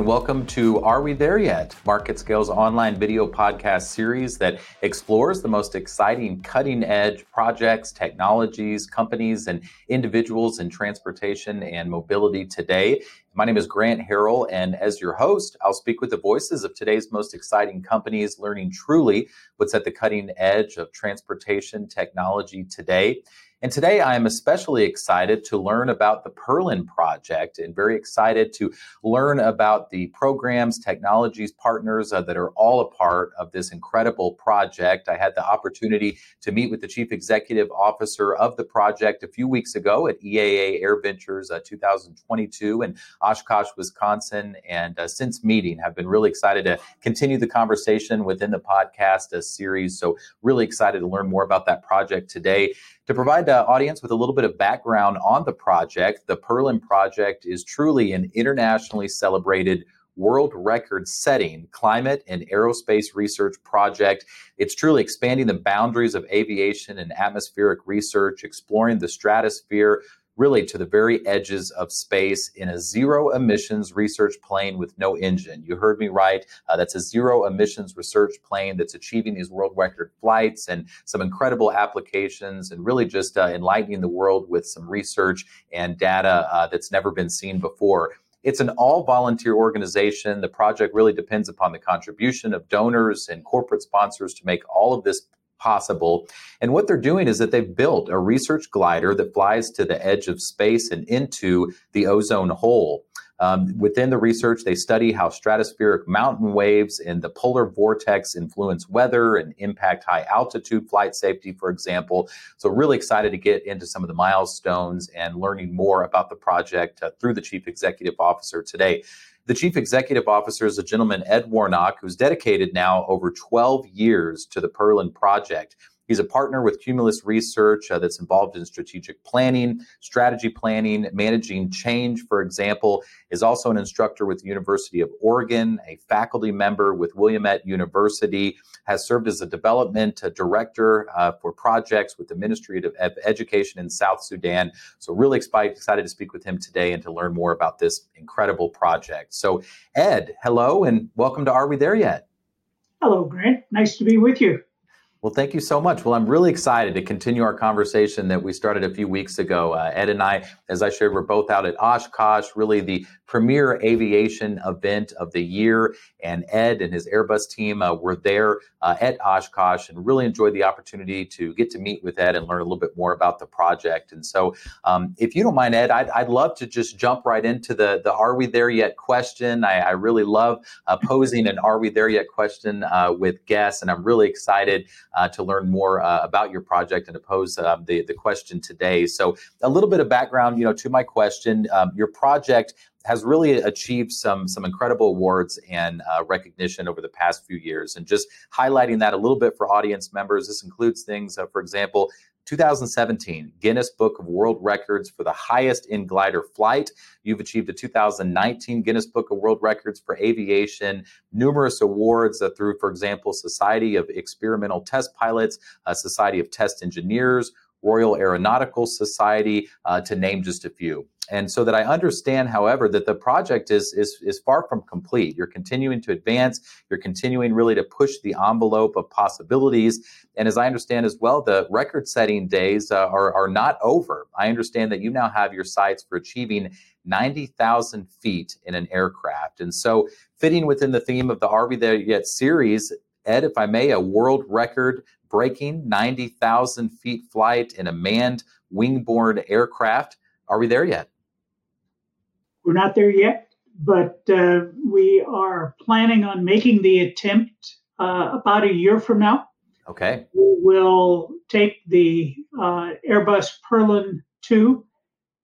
and welcome to Are We There Yet? MarketScale's online video podcast series that explores the most exciting cutting edge projects, technologies, companies, and individuals in transportation and mobility today. My name is Grant Harrell, and as your host, I'll speak with the voices of today's most exciting companies, learning truly what's at the cutting edge of transportation technology today. And today I am especially excited to learn about the Perlan project and very excited to learn about the programs, technologies, partners uh, that are all a part of this incredible project. I had the opportunity to meet with the chief executive officer of the project a few weeks ago at EAA Air Ventures uh, 2022 in Oshkosh, Wisconsin. And uh, since meeting, have been really excited to continue the conversation within the podcast uh, series. So really excited to learn more about that project today. To provide the audience with a little bit of background on the project, the Perlan Project is truly an internationally celebrated world record setting climate and aerospace research project. It's truly expanding the boundaries of aviation and atmospheric research, exploring the stratosphere, really to the very edges of space in a zero emissions research plane with no engine. You heard me right. Uh, that's a zero emissions research plane that's achieving these world record flights and some incredible applications and really just uh, enlightening the world with some research and data uh, that's never been seen before. It's an all volunteer organization. The project really depends upon the contribution of donors and corporate sponsors to make all of this possible. And what they're doing is that they've built a research glider that flies to the edge of space and into the ozone hole. Um, within the research, they study how stratospheric mountain waves and the polar vortex influence weather and impact high altitude flight safety, for example. So, really excited to get into some of the milestones and learning more about the project uh, through the chief executive officer today. The chief executive officer is a gentleman, Ed Warnock, who's dedicated now over 12 years to the Perlan Project. He's a partner with Cumulus Research uh, that's involved in strategic planning, strategy planning, managing change, for example, is also an instructor with the University of Oregon, a faculty member with Willamette University, has served as a development uh, director uh, for projects with the Ministry of Education in South Sudan. So, really excited to speak with him today and to learn more about this incredible project. So, Ed, hello and welcome to Are We There Yet? Hello, Grant. Nice to be with you. Well, thank you so much. Well, I'm really excited to continue our conversation that we started a few weeks ago. Uh, Ed and I, as I shared, we're both out at Oshkosh, really the premier aviation event of the year. And Ed and his Airbus team uh, were there uh, at Oshkosh and really enjoyed the opportunity to get to meet with Ed and learn a little bit more about the project. And so, um, if you don't mind, Ed, I'd, I'd, love to just jump right into the, the Are We There Yet question. I, I really love uh, posing an Are We There Yet question uh, with guests, and I'm really excited uh, to learn more uh, about your project and to pose um, the, the question today. So, a little bit of background, you know, to my question. Um, your project has really achieved some some incredible awards and uh, recognition over the past few years. And just highlighting that a little bit for audience members, this includes things, uh, for example, 2017 Guinness Book of World Records for the highest in glider flight. You've achieved a 2019 Guinness Book of World Records for aviation, numerous awards uh, through, for example, Society of Experimental Test Pilots, uh, Society of Test Engineers, Royal Aeronautical Society, uh, to name just a few. And so that I understand, however, that the project is, is, is far from complete. You're continuing to advance. You're continuing really to push the envelope of possibilities. And as I understand as well, the record setting days uh, are, are not over. I understand that you now have your sights for achieving 90,000 feet in an aircraft. And so, fitting within the theme of the Are We There Yet series, Ed, if I may, a world record breaking 90,000 feet flight in a manned wing-borne aircraft. Are we there yet? We're not there yet, but uh, we are planning on making the attempt uh, about a year from now. Okay. We'll take the uh, Airbus Perlan 2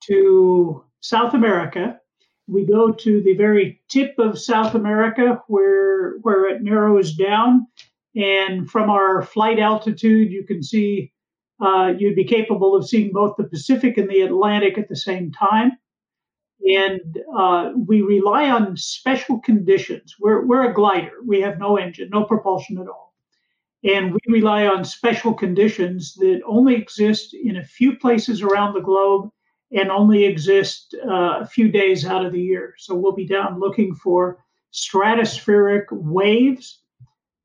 to South America. We go to the very tip of South America where, where it narrows down. And from our flight altitude, you can see uh, you'd be capable of seeing both the Pacific and the Atlantic at the same time and uh, we rely on special conditions. We're, we're a glider. We have no engine, no propulsion at all. And we rely on special conditions that only exist in a few places around the globe and only exist uh, a few days out of the year. So we'll be down looking for stratospheric waves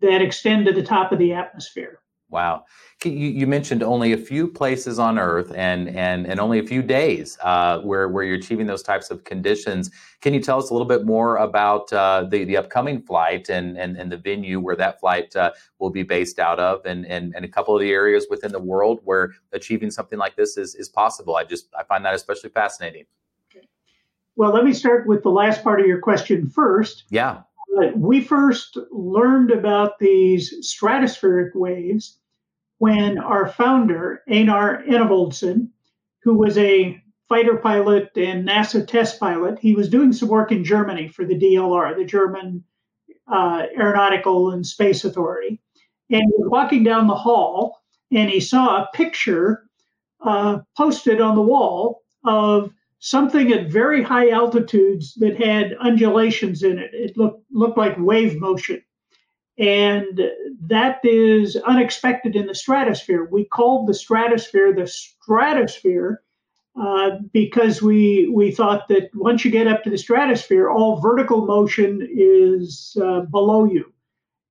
that extend to the top of the atmosphere. Wow. You, you, mentioned only a few places on Earth and and and only a few days uh, where where you're achieving those types of conditions. Can you tell us a little bit more about uh, the the upcoming flight and, and and the venue where that flight uh, will be based out of, and, and and a couple of the areas within the world where achieving something like this is is possible? I just I find that especially fascinating. Okay. Well, let me start with the last part of your question first. Yeah. We first learned about these stratospheric waves when our founder, Einar Enevoldsen, who was a fighter pilot and NASA test pilot, he was doing some work in Germany for the DLR, the German uh, Aeronautical and Space Authority. And he was walking down the hall and he saw a picture uh, posted on the wall of something at very high altitudes that had undulations in it. It looked looked like wave motion. And that is unexpected in the stratosphere. We called the stratosphere the stratosphere uh, because we we thought that once you get up to the stratosphere, all vertical motion is uh, below you.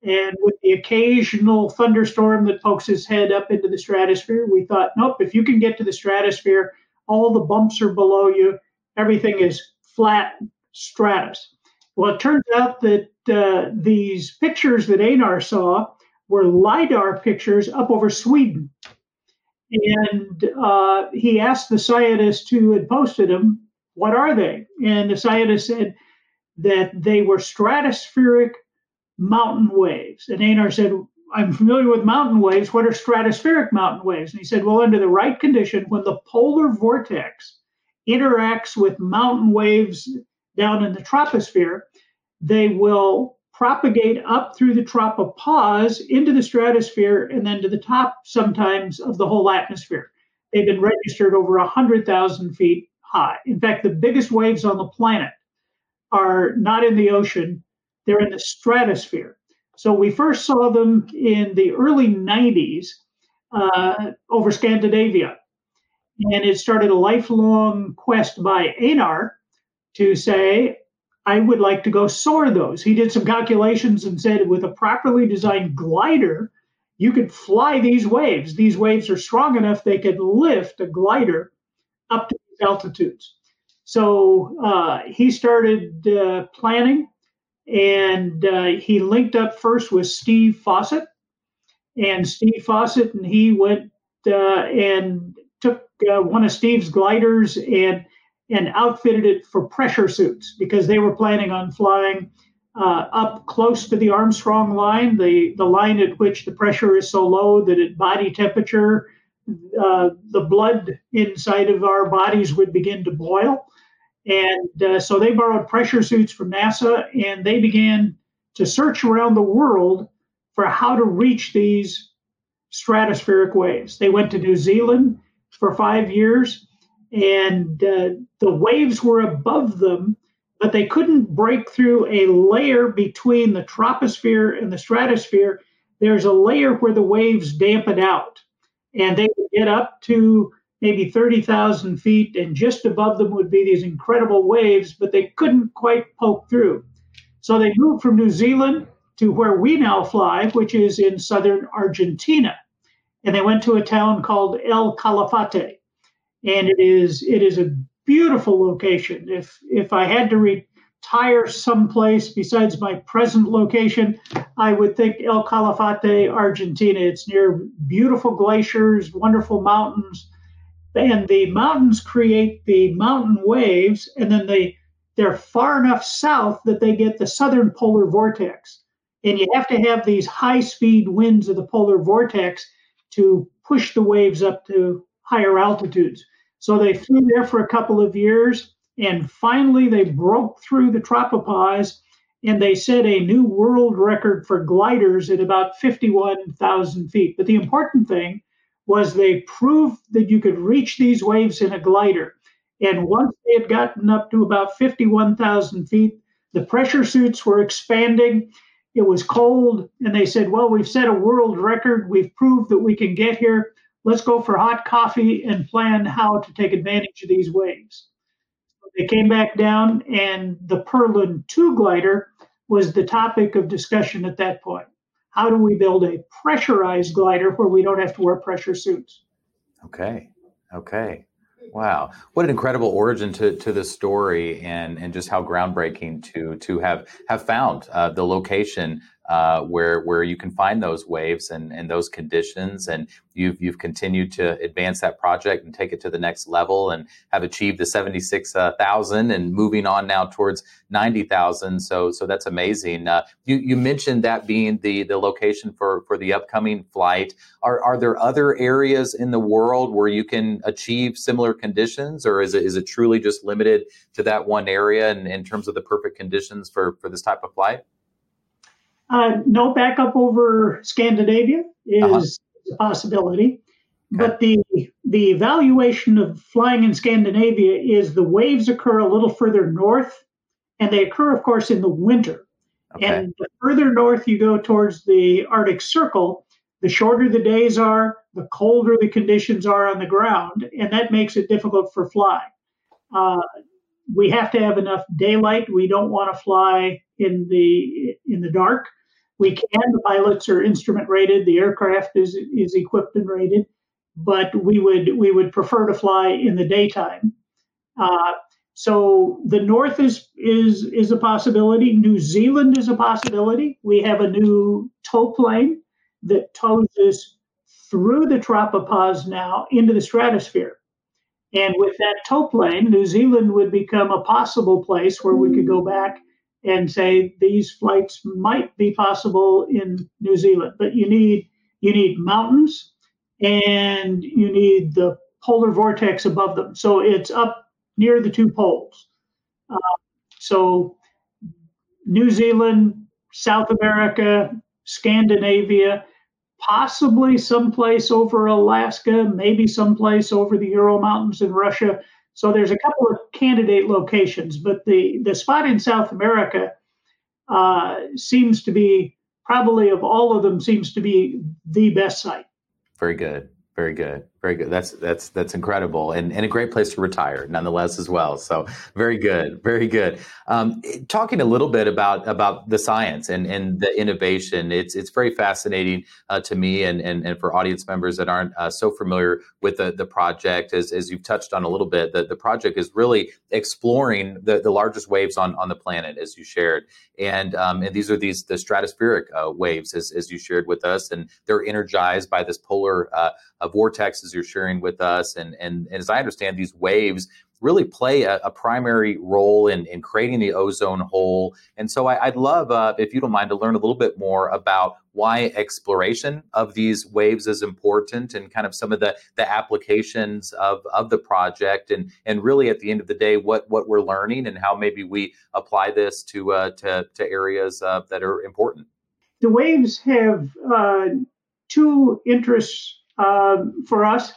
And with the occasional thunderstorm that pokes its head up into the stratosphere, we thought, nope, if you can get to the stratosphere, all the bumps are below you, everything is flat stratus. Well, it turns out that uh, these pictures that Einar saw were LIDAR pictures up over Sweden. And uh, he asked the scientist who had posted them, What are they? And the scientist said that they were stratospheric mountain waves. And Einar said, I'm familiar with mountain waves. What are stratospheric mountain waves? And he said, Well, under the right condition, when the polar vortex interacts with mountain waves down in the troposphere, they will propagate up through the tropopause into the stratosphere and then to the top sometimes of the whole atmosphere. They've been registered over 100,000 feet high. In fact, the biggest waves on the planet are not in the ocean, they're in the stratosphere. So we first saw them in the early 90s uh, over Scandinavia. And it started a lifelong quest by Einar to say, I would like to go soar those. He did some calculations and said with a properly designed glider, you could fly these waves. These waves are strong enough they could lift a glider up to altitudes. So uh, he started uh, planning and uh, he linked up first with Steve Fossett. And Steve Fossett and he went uh, and took uh, one of Steve's gliders and and outfitted it for pressure suits because they were planning on flying uh, up close to the Armstrong line, the, the line at which the pressure is so low that at body temperature, uh, the blood inside of our bodies would begin to boil. And uh, so they borrowed pressure suits from NASA and they began to search around the world for how to reach these stratospheric waves. They went to New Zealand for five years and uh, the waves were above them, but they couldn't break through a layer between the troposphere and the stratosphere. There's a layer where the waves dampen out, and they would get up to maybe 30,000 feet, and just above them would be these incredible waves, but they couldn't quite poke through. So they moved from New Zealand to where we now fly, which is in southern Argentina. And they went to a town called El Calafate and it is it is a beautiful location. If if I had to retire someplace besides my present location, I would think El Calafate, Argentina. It's near beautiful glaciers, wonderful mountains, and the mountains create the mountain waves, and then they they're far enough south that they get the southern polar vortex. And you have to have these high speed winds of the polar vortex to push the waves up to higher altitudes. So they flew there for a couple of years, and finally they broke through the tropopause and they set a new world record for gliders at about 51,000 feet. But the important thing was they proved that you could reach these waves in a glider. And once they had gotten up to about 51,000 feet, the pressure suits were expanding. It was cold, and they said, Well, we've set a world record. We've proved that we can get here let's go for hot coffee and plan how to take advantage of these waves. They came back down, and the Perlan 2 glider was the topic of discussion at that point. How do we build a pressurized glider where we don't have to wear pressure suits? Okay. Okay. Wow, what an incredible origin to, to the story, and and just how groundbreaking to to have have found uh, the location uh, where where you can find those waves and, and those conditions, and you've you've continued to advance that project and take it to the next level, and have achieved the seventy six uh, and moving on now towards ninety thousand. So so that's amazing. Uh, you you mentioned that being the the location for for the upcoming flight. Are are there other areas in the world where you can achieve similar conditions, or is it is it truly just limited to that one area in, in terms of the perfect conditions for for this type of flight? Uh, no backup over Scandinavia is uh-huh. a possibility, okay. but the the evaluation of flying in Scandinavia is the waves occur a little further north, and they occur, of course, in the winter. Okay. And the further north you go towards the Arctic Circle, the shorter the days are, the colder the conditions are on the ground, and that makes it difficult for flying. Uh, we have to have enough daylight. We don't want to fly in the in the dark. We can. The pilots are instrument rated. The aircraft is is equipped and rated, but we would we would prefer to fly in the daytime. Uh, so the north is is is a possibility. New Zealand is a possibility. We have a new tow plane that tows us through the tropopause now into the stratosphere. And with that tow plane, New Zealand would become a possible place where we could go back and say these flights might be possible in New Zealand, but you need you need mountains and you need the polar vortex above them. So it's up near the two poles. Uh, so New Zealand, South America, Scandinavia, possibly someplace over Alaska, maybe someplace over the Ural Mountains in Russia. So there's a couple of candidate locations, but the, the spot in South America uh, seems to be probably of all of them seems to be the best site. Very good. Very good. Very good. That's that's that's incredible, and, and a great place to retire, nonetheless, as well. So very good, very good. Um, talking a little bit about about the science and, and the innovation, it's it's very fascinating uh, to me, and, and and for audience members that aren't uh, so familiar with the, the project, as, as you've touched on a little bit, that the project is really exploring the, the largest waves on, on the planet, as you shared, and um, and these are these the stratospheric uh, waves, as as you shared with us, and they're energized by this polar uh, you're sharing with us. And, and, and as I understand, these waves really play a, a primary role in, in creating the ozone hole. And so I, would love, uh, if you don't mind, to learn a little bit more about why exploration of these waves is important and kind of some of the, the applications of, of the project and, and really at the end of the day, what, what we're learning and how maybe we apply this to, uh, to, to areas uh, that are important. The waves have uh, two interests uh, for us.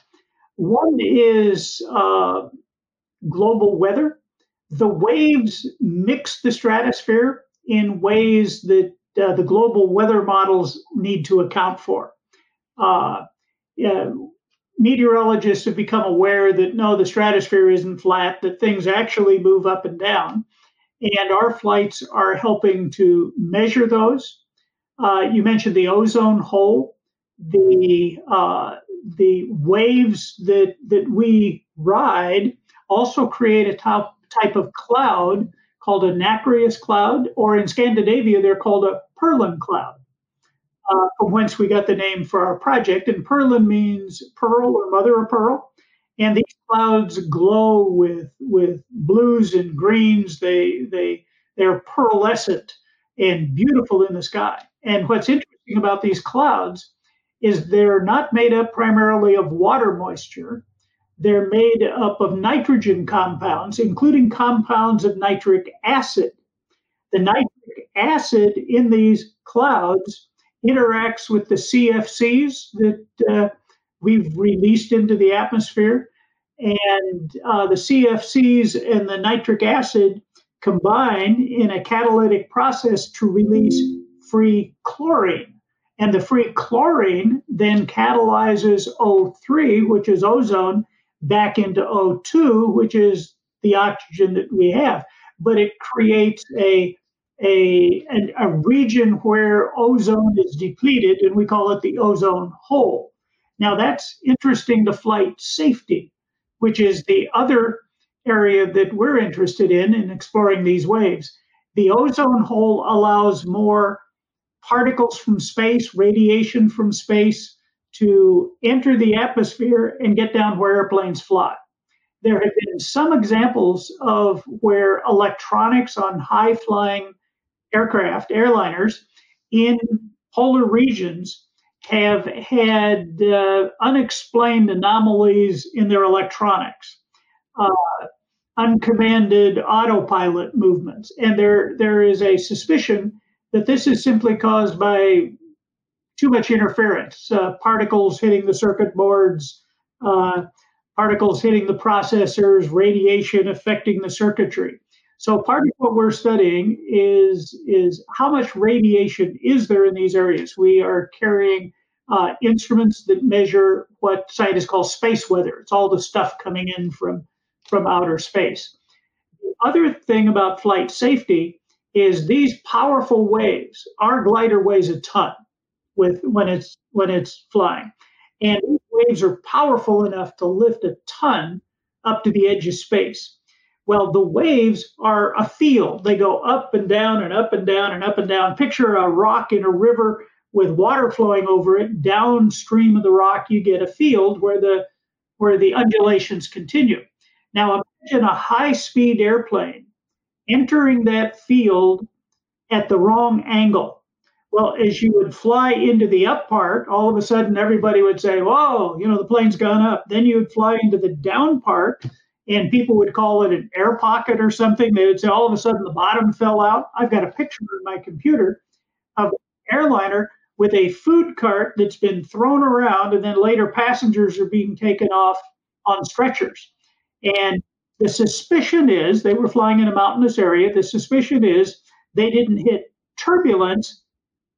One is uh, global weather. The waves mix the stratosphere in ways that uh, the global weather models need to account for. Uh, meteorologists have become aware that no, the stratosphere isn't flat, that things actually move up and down. And our flights are helping to measure those. Uh, you mentioned the ozone hole the uh, the waves that that we ride also create a top, type of cloud called a nacreous cloud, or in Scandinavia they're called a Perlan cloud. Uh, from whence we got the name for our project. And Perlan means pearl or mother of pearl. And these clouds glow with with blues and greens. They they they're pearlescent and beautiful in the sky. And what's interesting about these clouds is they're not made up primarily of water moisture. They're made up of nitrogen compounds, including compounds of nitric acid. The nitric acid in these clouds interacts with the CFCs that uh, we've released into the atmosphere. And uh, the CFCs and the nitric acid combine in a catalytic process to release free chlorine. And the free chlorine then catalyzes O3, which is ozone, back into O2, which is the oxygen that we have. But it creates a, a, a, region where ozone is depleted, and we call it the ozone hole. Now, that's interesting to flight safety, which is the other area that we're interested in in exploring these waves. The ozone hole allows more particles from space, radiation from space, to enter the atmosphere and get down where airplanes fly. There have been some examples of where electronics on high flying aircraft, airliners, in polar regions have had uh, unexplained anomalies in their electronics, uh, uncommanded autopilot movements. And there, there is a suspicion that this is simply caused by too much interference, uh, particles hitting the circuit boards, uh, particles hitting the processors, radiation affecting the circuitry. So part of what we're studying is is how much radiation is there in these areas. We are carrying uh, instruments that measure what scientists call space weather. It's all the stuff coming in from from outer space. The other thing about flight safety is these powerful waves. Our glider weighs a ton with when it's when it's flying, and these waves are powerful enough to lift a ton up to the edge of space. Well, the waves are a field. They go up and down and up and down and up and down. Picture a rock in a river with water flowing over it. Downstream of the rock, you get a field where the where the undulations continue. Now imagine a high-speed airplane entering that field at the wrong angle. Well, as you would fly into the up part, all of a sudden everybody would say, Whoa, you know, the plane's gone up. Then you would fly into the down part, and people would call it an air pocket or something. They would say all of a sudden the bottom fell out. I've got a picture in my computer of an airliner with a food cart that's been thrown around, and then later passengers are being taken off on stretchers. And the suspicion is they were flying in a mountainous area. The suspicion is they didn't hit turbulence,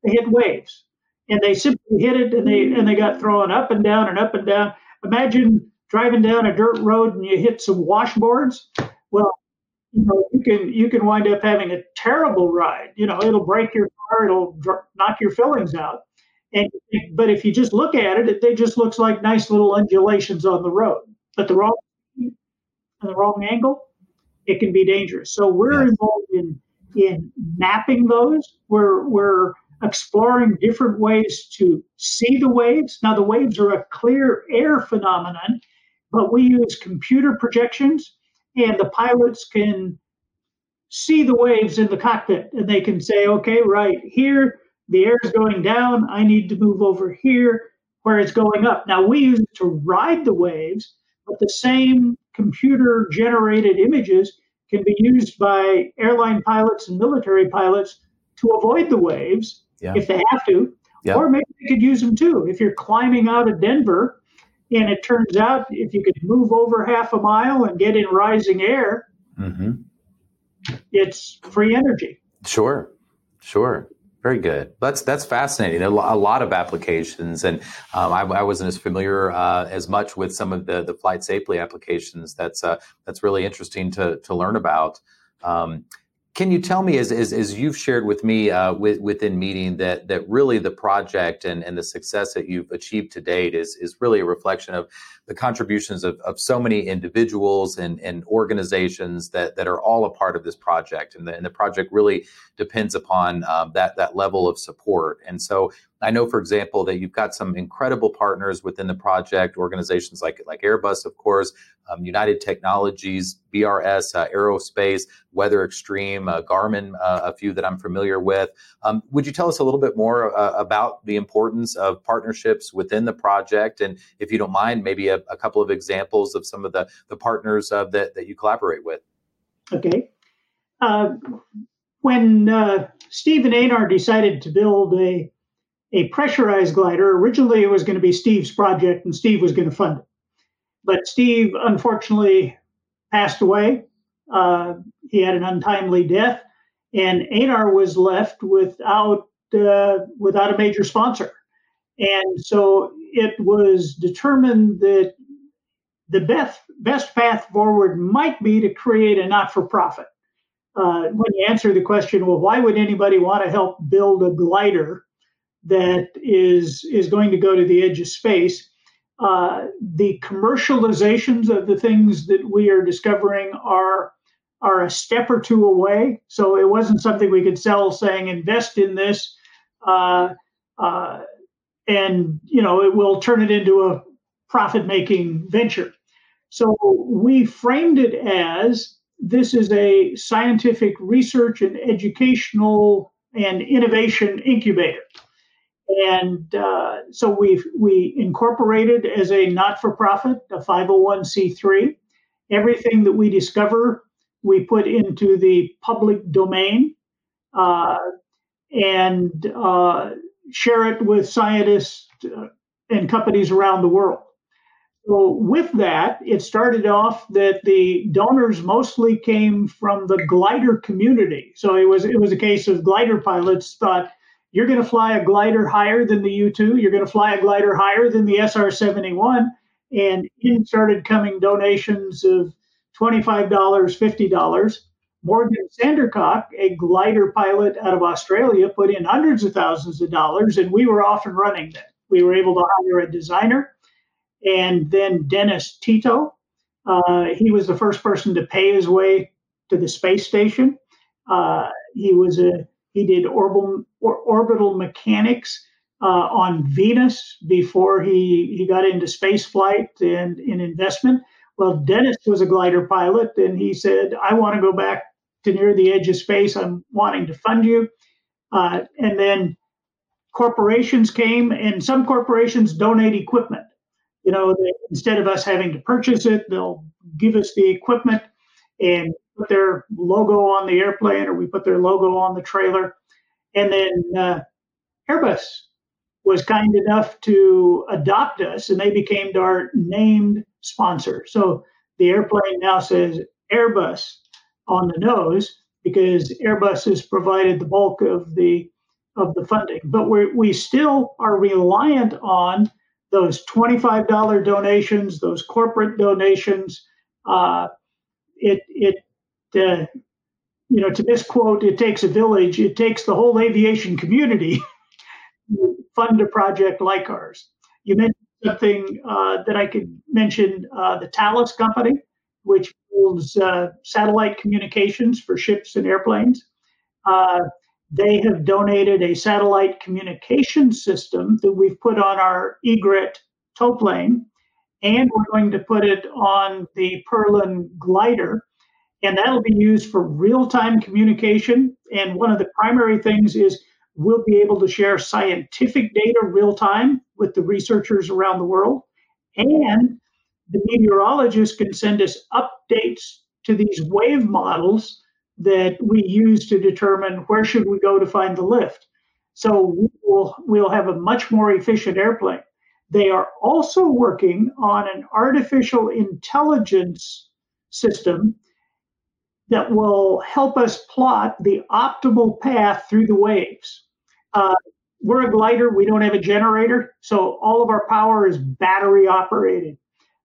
they hit waves. And they simply hit it and they hmm. and they got thrown up and down and up and down. Imagine driving down a dirt road and you hit some washboards, well, you know, you can you can wind up having a terrible ride. You know, it'll break your car, it'll knock your fillings out. And but if you just look at it, it, it just looks like nice little undulations on the road. But the wrong the wrong angle, it can be dangerous. So we're yes. involved in in mapping those. We're we're exploring different ways to see the waves. Now the waves are a clear air phenomenon, but we use computer projections, and the pilots can see the waves in the cockpit and they can say, okay, right here, the air is going down. I need to move over here where it's going up. Now, we use it to ride the waves, but the same computer generated images can be used by airline pilots and military pilots to avoid the waves yeah. if they have to. Yeah. Or maybe they could use them too. If you're climbing out of Denver and it turns out if you could move over half a mile and get in rising air, mm-hmm. it's free energy. Sure, sure. Very good. That's that's fascinating. A, lot of applications, and um, I, I, wasn't as familiar uh, as much with some of the, the flight safely applications. That's uh, that's really interesting to to learn about. Um, can you tell me, as, as, as you've shared with me uh, with, within meeting, that that really the project and, and the success that you've achieved to date is is really a reflection of the contributions of, of so many individuals and, and organizations that, that are all a part of this project. And the, and the project really depends upon um, that, that level of support. And so I know, for example, that you've got some incredible partners within the project, organizations like, like Airbus, of course, um, United Technologies, BRS, uh, Aerospace, Weather Extreme, uh, Garmin, uh, a few that I'm familiar with. Um, would you tell us a little bit more uh, about the importance of partnerships within the project? And if you don't mind, maybe a, a couple of examples of some of the, the partners uh, that, that you collaborate with. Okay. Uh, when Steve and Einar decided to build a, a pressurized glider, originally it was going to be Steve's project and Steve was going to fund it. But Steve unfortunately passed away. Uh, he had an untimely death, and Einar was left without uh, without a major sponsor. And so it was determined that the best, best path forward might be to create a not for profit. uh, when you answer the question, well, why would anybody want to help build a glider that is is going to go to the edge of space? Uh, the commercializations of the things that we are discovering are are a step or two away. So it wasn't something we could sell saying invest in this, uh, uh, and you know it will turn it into a profit making venture. So we framed it as this is a scientific research and educational and innovation incubator. And uh, so we we incorporated as a not-for-profit, a 501c3. Everything that we discover, we put into the public domain uh, and uh, share it with scientists uh, and companies around the world. So with that, it started off that the donors mostly came from the glider community. So it was it was a case of glider pilots thought you're going to fly a glider higher than the U2, you're going to fly a glider higher than the SR-71, and in started coming donations of $25, $50. Morgan Sandercock, a glider pilot out of Australia, put in hundreds of thousands of dollars, and we were off and running then. We were able to hire a designer and then Dennis Tito. Uh, he was the first person to pay his way to the space station. Uh, he was a he did orbital or, orbital mechanics uh, on Venus before he he got into space flight and in investment. Well, Dennis was a glider pilot, and he said, "I want to go back to near the edge of space. I'm wanting to fund you." Uh, and then corporations came, and some corporations donate equipment you know, they, instead of us having to purchase it, they'll give us the equipment and put their logo on the airplane or we put their logo on the trailer. And then uh, Airbus was kind enough to adopt us and they became our named sponsor. So the airplane now says Airbus on the nose because Airbus has provided the bulk of the of the funding. But we we still are reliant on those $25 donations, those corporate donations, uh, it, it uh, you know, to misquote, it takes a village, it takes the whole aviation community to fund a project like ours. You mentioned something uh, that I could mention uh, the Thales company, which builds uh, satellite communications for ships and airplanes. Uh, they have donated a satellite communication system that we've put on our Egrett tow plane, and we're going to put it on the Perlan glider, and that'll be used for real-time communication. And one of the primary things is we'll be able to share scientific data real time with the researchers around the world, and the meteorologists can send us updates to these wave models that we use to determine where should we go to find the lift. So we'll, we'll have a much more efficient airplane. They are also working on an artificial intelligence system that will help us plot the optimal path through the waves. Uh, we're a glider, we don't have a generator, so all of our power is battery operated.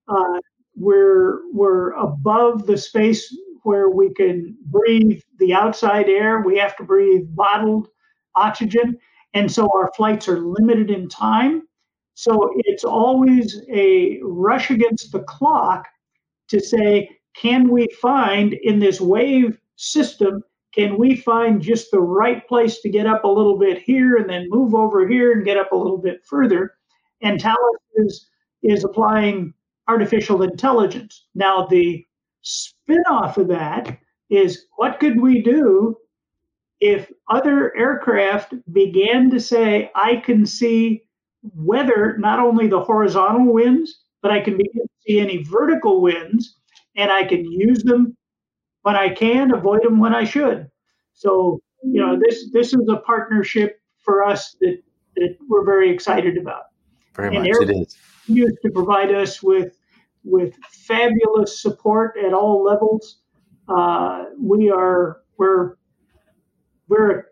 Uh, we're, we're above the space where we can breathe the outside air. We have to breathe bottled oxygen. And so our flights are limited in time. So it's always a rush against the clock to say, can we find in this wave system, can we find just the right place to get up a little bit here and then move over here and get up a little bit further? And Thales is, is applying artificial intelligence. Now, the spin-off of that is what could we do if other aircraft began to say, I can see weather, not only the horizontal winds, but I can begin to see any vertical winds, and I can use them when I can, avoid them when I should. So, you know, this this is a partnership for us that, that we're very excited about. Very and much it is. Used to provide us with with fabulous support at all levels. Uh, we are we're we're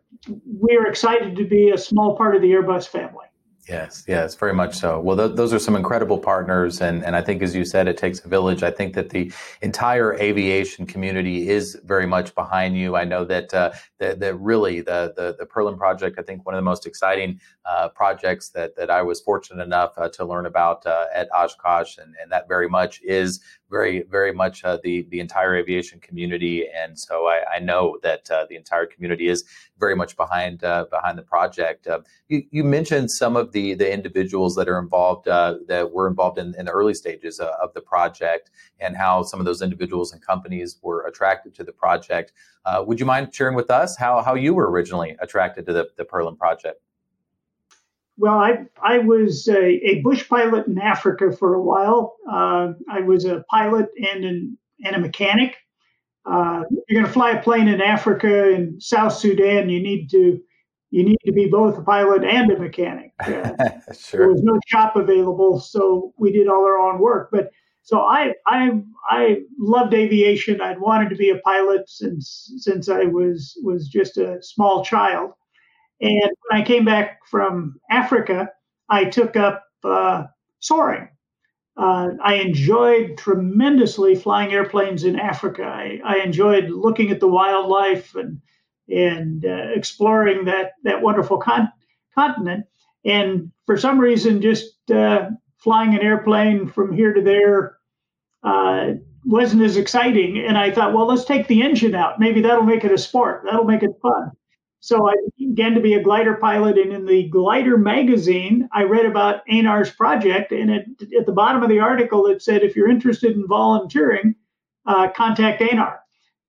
we are excited to be a small part of the Airbus family. Yes, yes, very much so. Well, th- those are some incredible partners, and and I think, as you said, it takes a village. I think that the entire aviation community is very much behind you. I know that uh, that, really the, the the Perlan project, I think, one of the most exciting uh, projects that that I was fortunate enough uh, to learn about uh, at Oshkosh, and and that very much is very very much uh, the the entire aviation community, and so I, I know that uh, the entire community is very much behind behind the project. you you mentioned some of the the the individuals that are involved uh, that were involved in, in the early stages uh, of the project and how some of those individuals and companies were attracted to the project. Uh, would you mind sharing with us how how you were originally attracted to the the Perlan project? Well, I I was a, a bush pilot in Africa for a while. Uh, I was a pilot and an, and a mechanic. Uh, you're going to fly a plane in Africa and South Sudan. You need to you need to be both a pilot and a mechanic. Uh, sure. There was no shop available, so we did all our own work. But so I I I loved aviation. I'd wanted to be a pilot since since I was was just a small child. And when I came back from Africa, I took up uh, soaring. Uh, I enjoyed tremendously flying airplanes in Africa. I, I enjoyed looking at the wildlife and and uh, exploring that that wonderful con- continent. And for some reason, just uh, flying an airplane from here to there uh, wasn't as exciting. And I thought, well, let's take the engine out. Maybe that'll make it a sport. That'll make it fun. So I began to be a glider pilot, and in the Glider magazine, I read about Einar's project. And it, at the bottom of the article, it said, if you're interested in volunteering, uh, contact Einar.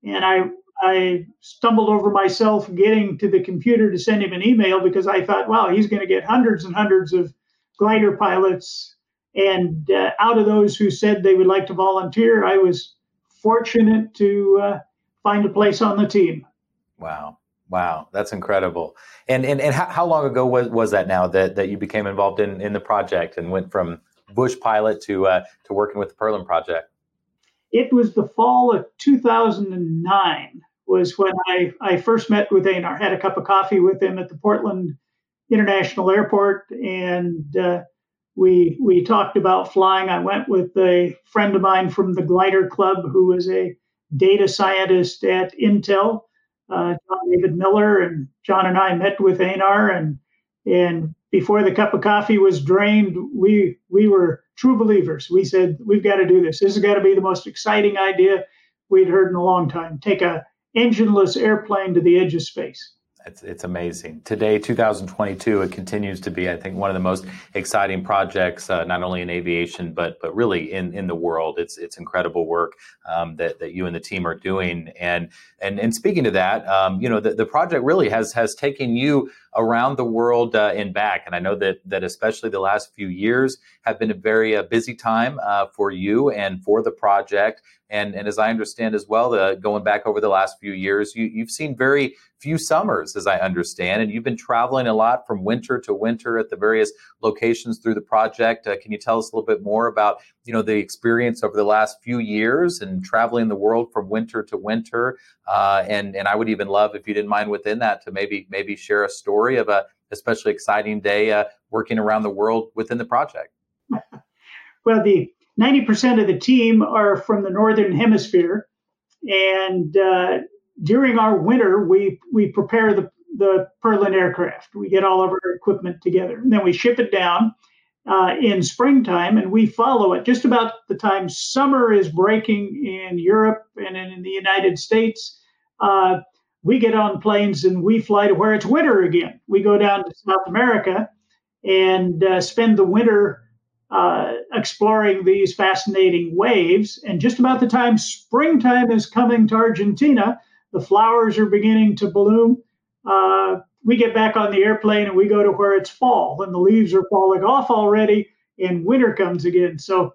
And I I stumbled over myself getting to the computer to send him an email because I thought, wow, he's going to get hundreds and hundreds of glider pilots. And uh, out of those who said they would like to volunteer, I was fortunate to uh, find a place on the team. Wow. Wow, that's incredible. And and, and how, how long ago was, was that now that, that you became involved in, in the project and went from bush pilot to uh, to working with the Perlan project? It was the fall of 2009 was when I, I first met with Einar, had a cup of coffee with him at the Portland International Airport, and uh, we we talked about flying. I went with a friend of mine from the Glider Club, who was a data scientist at Intel, Uh, John David Miller, and John and I met with Einar, and and before the cup of coffee was drained, we we were true believers. We said we've got to do this. This has got to be the most exciting idea we'd heard in a long time. Take a engineless airplane to the edge of space. It's, it's amazing. Today, 2022, it continues to be, I think, one of the most exciting projects, uh, not only in aviation, but but really in, in the world. It's it's incredible work um, that, that you and the team are doing. And and and speaking to that, um, you know, the, the project really has has taken you around the world uh, and back. And I know that that especially the last few years have been a very uh, busy time uh, for you and for the project. And, and as I understand as well, the, going back over the last few years, you, you've seen very few summers, as I understand, and you've been traveling a lot from winter to winter at the various locations through the project. Uh, can you tell us a little bit more about you know the experience over the last few years and traveling the world from winter to winter? Uh, and and I would even love if you didn't mind within that to maybe maybe share a story of a especially exciting day uh, working around the world within the project. well, the 90% of the team are from the northern hemisphere, and uh, during our winter, we we prepare the the Perlan aircraft. We get all of our equipment together, and then we ship it down uh, in springtime, and we follow it just about the time summer is breaking in Europe and in the United States. Uh, we get on planes and we fly to where it's winter again. We go down to South America and uh, spend the winter uh, exploring these fascinating waves. And just about the time springtime is coming to Argentina, the flowers are beginning to bloom. We get back on the airplane and we go to where it's fall and the leaves are falling off already and winter comes again. So,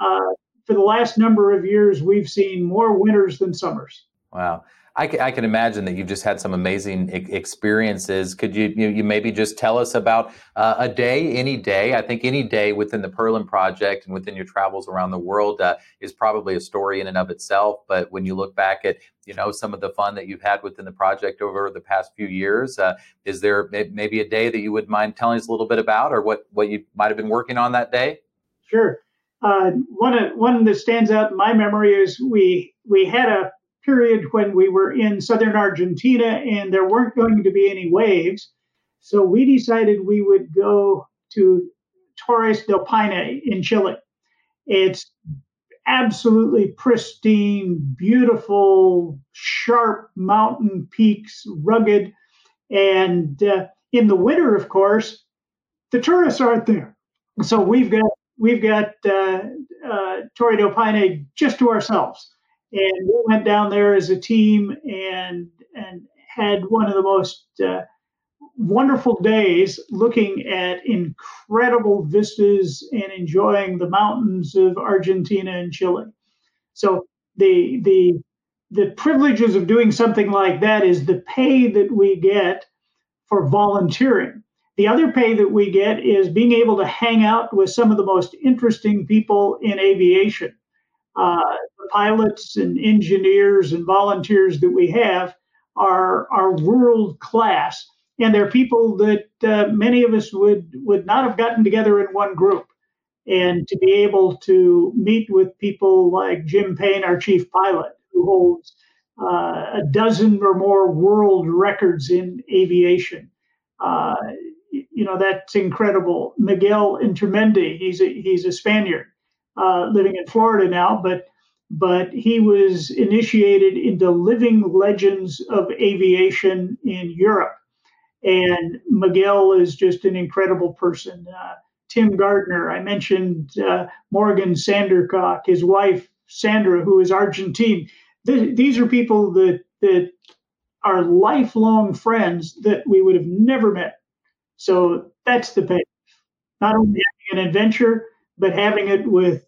uh, for the last number of years, we've seen more winters than summers. Wow. I can, I can imagine that you've just had some amazing experiences. Could you, you, you maybe just tell us about uh, a day, any day? I think any day within the Perlan Project and within your travels around the world uh, is probably a story in and of itself. But when you look back at you know some of the fun that you've had within the project over the past few years, uh, is there maybe a day that you would mind telling us a little bit about, or what what you might have been working on that day? Sure. Uh, one one that stands out in my memory is we we had a period when we were in southern Argentina and there weren't going to be any waves. So we decided we would go to Torres del Paine in Chile. It's absolutely pristine, beautiful, sharp mountain peaks, rugged. And uh, in the winter, of course, the tourists aren't there. So we've got we've got uh, uh, Torre del Paine just to ourselves and we went down there as a team and and had one of the most uh, wonderful days looking at incredible vistas and enjoying the mountains of Argentina and Chile. So the the the privileges of doing something like that is the pay that we get for volunteering. The other pay that we get is being able to hang out with some of the most interesting people in aviation. Uh, the pilots and engineers and volunteers that we have are are world class, and they're people that uh, many of us would would not have gotten together in one group. And to be able to meet with people like Jim Payne, our chief pilot, who holds uh, a dozen or more world records in aviation. Uh, you know that's incredible. Miguel Iturmendi, he's a, he's a Spaniard uh, living in Florida now, but but he was initiated into living legends of aviation in Europe. And Miguel is just an incredible person. Uh, Tim Gardner, I mentioned uh, Morgan Sandercock, his wife Sandra, who is Argentine. Th- these are people that that are lifelong friends that we would have never met. So that's the pay. Not only having an adventure, but having it with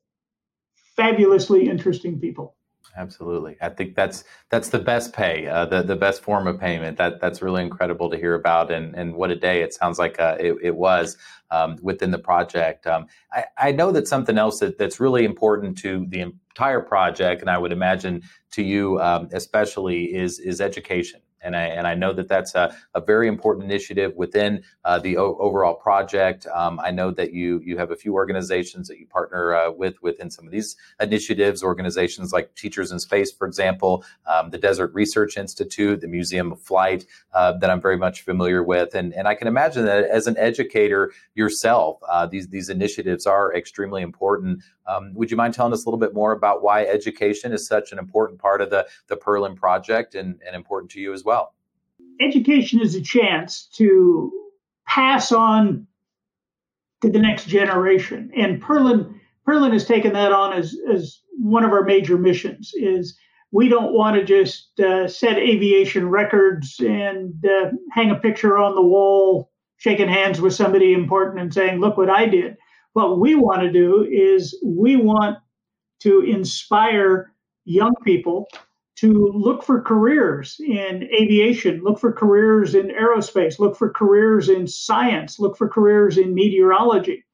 fabulously interesting people. Absolutely, I think that's that's the best pay, uh, the the best form of payment. That that's really incredible to hear about, and and what a day it sounds like uh, it, it, was um, within the project. Um, I, I know that something else that, that's really important to the entire project, and I would imagine to you um, especially, is is education. And I, and I know that that's a, a very important initiative within uh, the o- overall project. Um, I know that you you have a few organizations that you partner uh, with within some of these initiatives, organizations like Teachers in Space, for example, um, the Desert Research Institute, the Museum of Flight, uh, that I'm very much familiar with. And, and I can imagine that as an educator yourself, uh, these, these initiatives are extremely important. Um, would you mind telling us a little bit more about why education is such an important part of the, the Perlan project and, and important to you as well? Education is a chance to pass on to the next generation. And Perlan, Perlan has taken that on as, as one of our major missions is we don't want to just uh, set aviation records and uh, hang a picture on the wall, shaking hands with somebody important and saying, look what I did what we want to do is we want to inspire young people to look for careers in aviation, look for careers in aerospace, look for careers in science, look for careers in meteorology.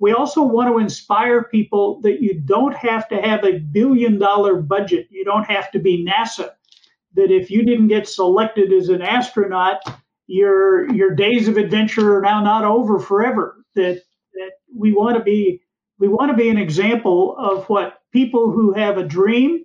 We also want to inspire people that you don't have to have a billion dollar budget. You don't have to be NASA. That if you didn't get selected as an astronaut, your your days of adventure are now not over forever. That we want to be we want to be an example of what people who have a dream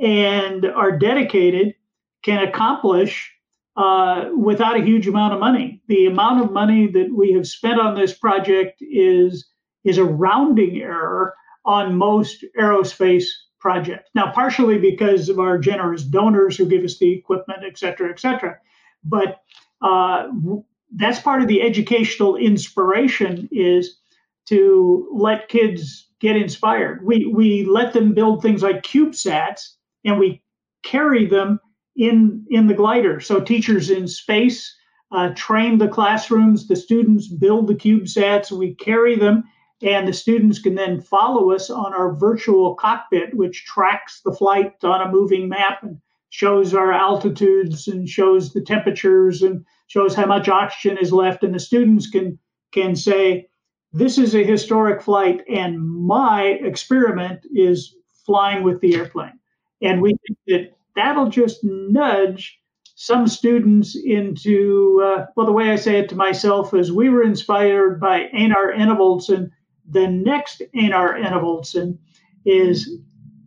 and are dedicated can accomplish uh, without a huge amount of money. The amount of money that we have spent on this project is is a rounding error on most aerospace projects. Now, partially because of our generous donors who give us the equipment, et cetera, et cetera. But uh, that's part of the educational inspiration is to let kids get inspired. We we let them build things like CubeSats and we carry them in in the glider. So teachers in space uh, train the classrooms. The students build the CubeSats. We carry them, and the students can then follow us on our virtual cockpit, which tracks the flight on a moving map and shows our altitudes and shows the temperatures and shows how much oxygen is left, and the students can can say, "This is a historic flight, and my experiment is flying with the airplane." And we think that that'll just nudge some students into uh, well the way i say it to myself is we were inspired by einar enevoldsen the next einar enevoldsen is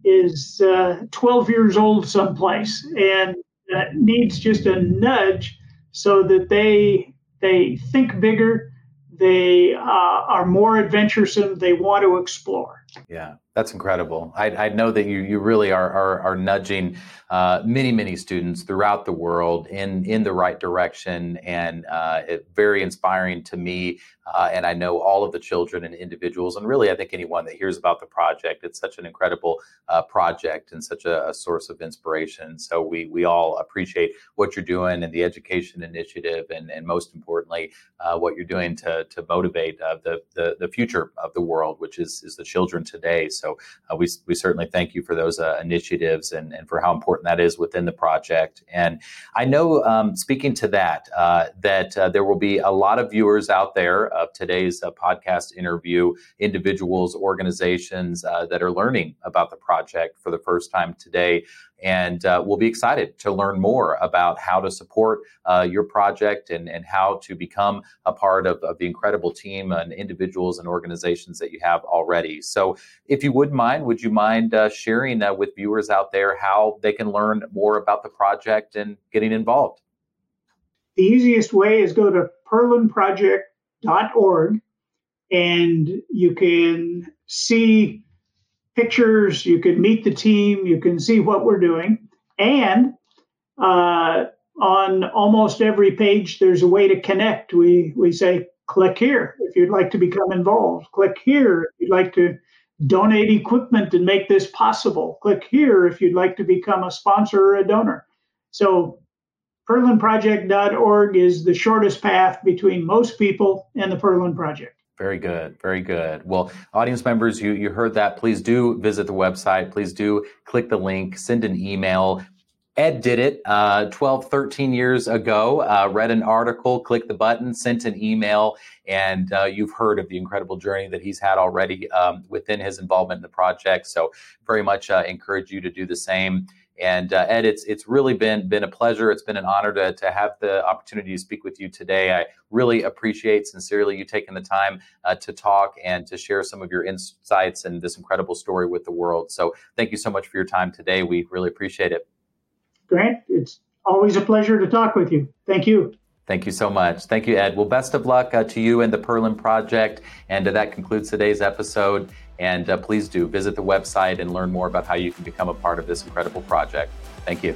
is uh, 12 years old someplace and uh, needs just a nudge so that they they think bigger they uh, are more adventuresome they want to explore. Yeah that's incredible. I, I, know that you, you really are, are, are nudging uh, many, many students throughout the world in, in the right direction. And uh, it, very inspiring to me. Uh, and I know all of the children and individuals, and really, I think anyone that hears about the project, it's such an incredible uh, project and such a, a, source of inspiration. So we, we all appreciate what you're doing and the education initiative, and, and most importantly, uh, what you're doing to, to motivate uh, the, the, the future of the world, which is, is the children today. So uh, we, we certainly thank you for those uh, initiatives and, and for how important that is within the project. And I know, um, speaking to that, uh, that uh, there will be a lot of viewers out there of today's uh, podcast interview, individuals, organizations that are learning about the project for the first time today. And uh, we'll be excited to learn more about how to support uh, your project and, and how to become a part of, of the incredible team and individuals and organizations that you have already. So, if you wouldn't mind, would you mind uh, sharing uh, with viewers out there how they can learn more about the project and getting involved? The easiest way is go to perlanproject.org and you can see pictures, you can meet the team, you can see what we're doing. And uh, on almost every page, there's a way to connect. We, we say, click here if you'd like to become involved. Click here if you'd like to donate equipment and make this possible. Click here if you'd like to become a sponsor or a donor. So perlanproject.org is the shortest path between most people and the Perlan Project. Very good. Very good. Well, audience members, you, you heard that. Please do visit the website. Please do click the link, send an email. Ed did it uh, 12, 13 years ago. Uh, read an article, clicked the button, sent an email, and uh, you've heard of the incredible journey that he's had already um, within his involvement in the project. So, very much uh, encourage you to do the same. And uh, Ed, it's it's really been been a pleasure. It's been an honor to to have the opportunity to speak with you today. I really appreciate sincerely you taking the time uh, to talk and to share some of your insights and this incredible story with the world. So thank you so much for your time today. We really appreciate it. Grant, it's always a pleasure to talk with you. Thank you. Thank you so much. Thank you, Ed. Well, best of luck uh, to you and the Perlan Project. And uh, that concludes today's episode. And uh, please do visit the website and learn more about how you can become a part of this incredible project. Thank you.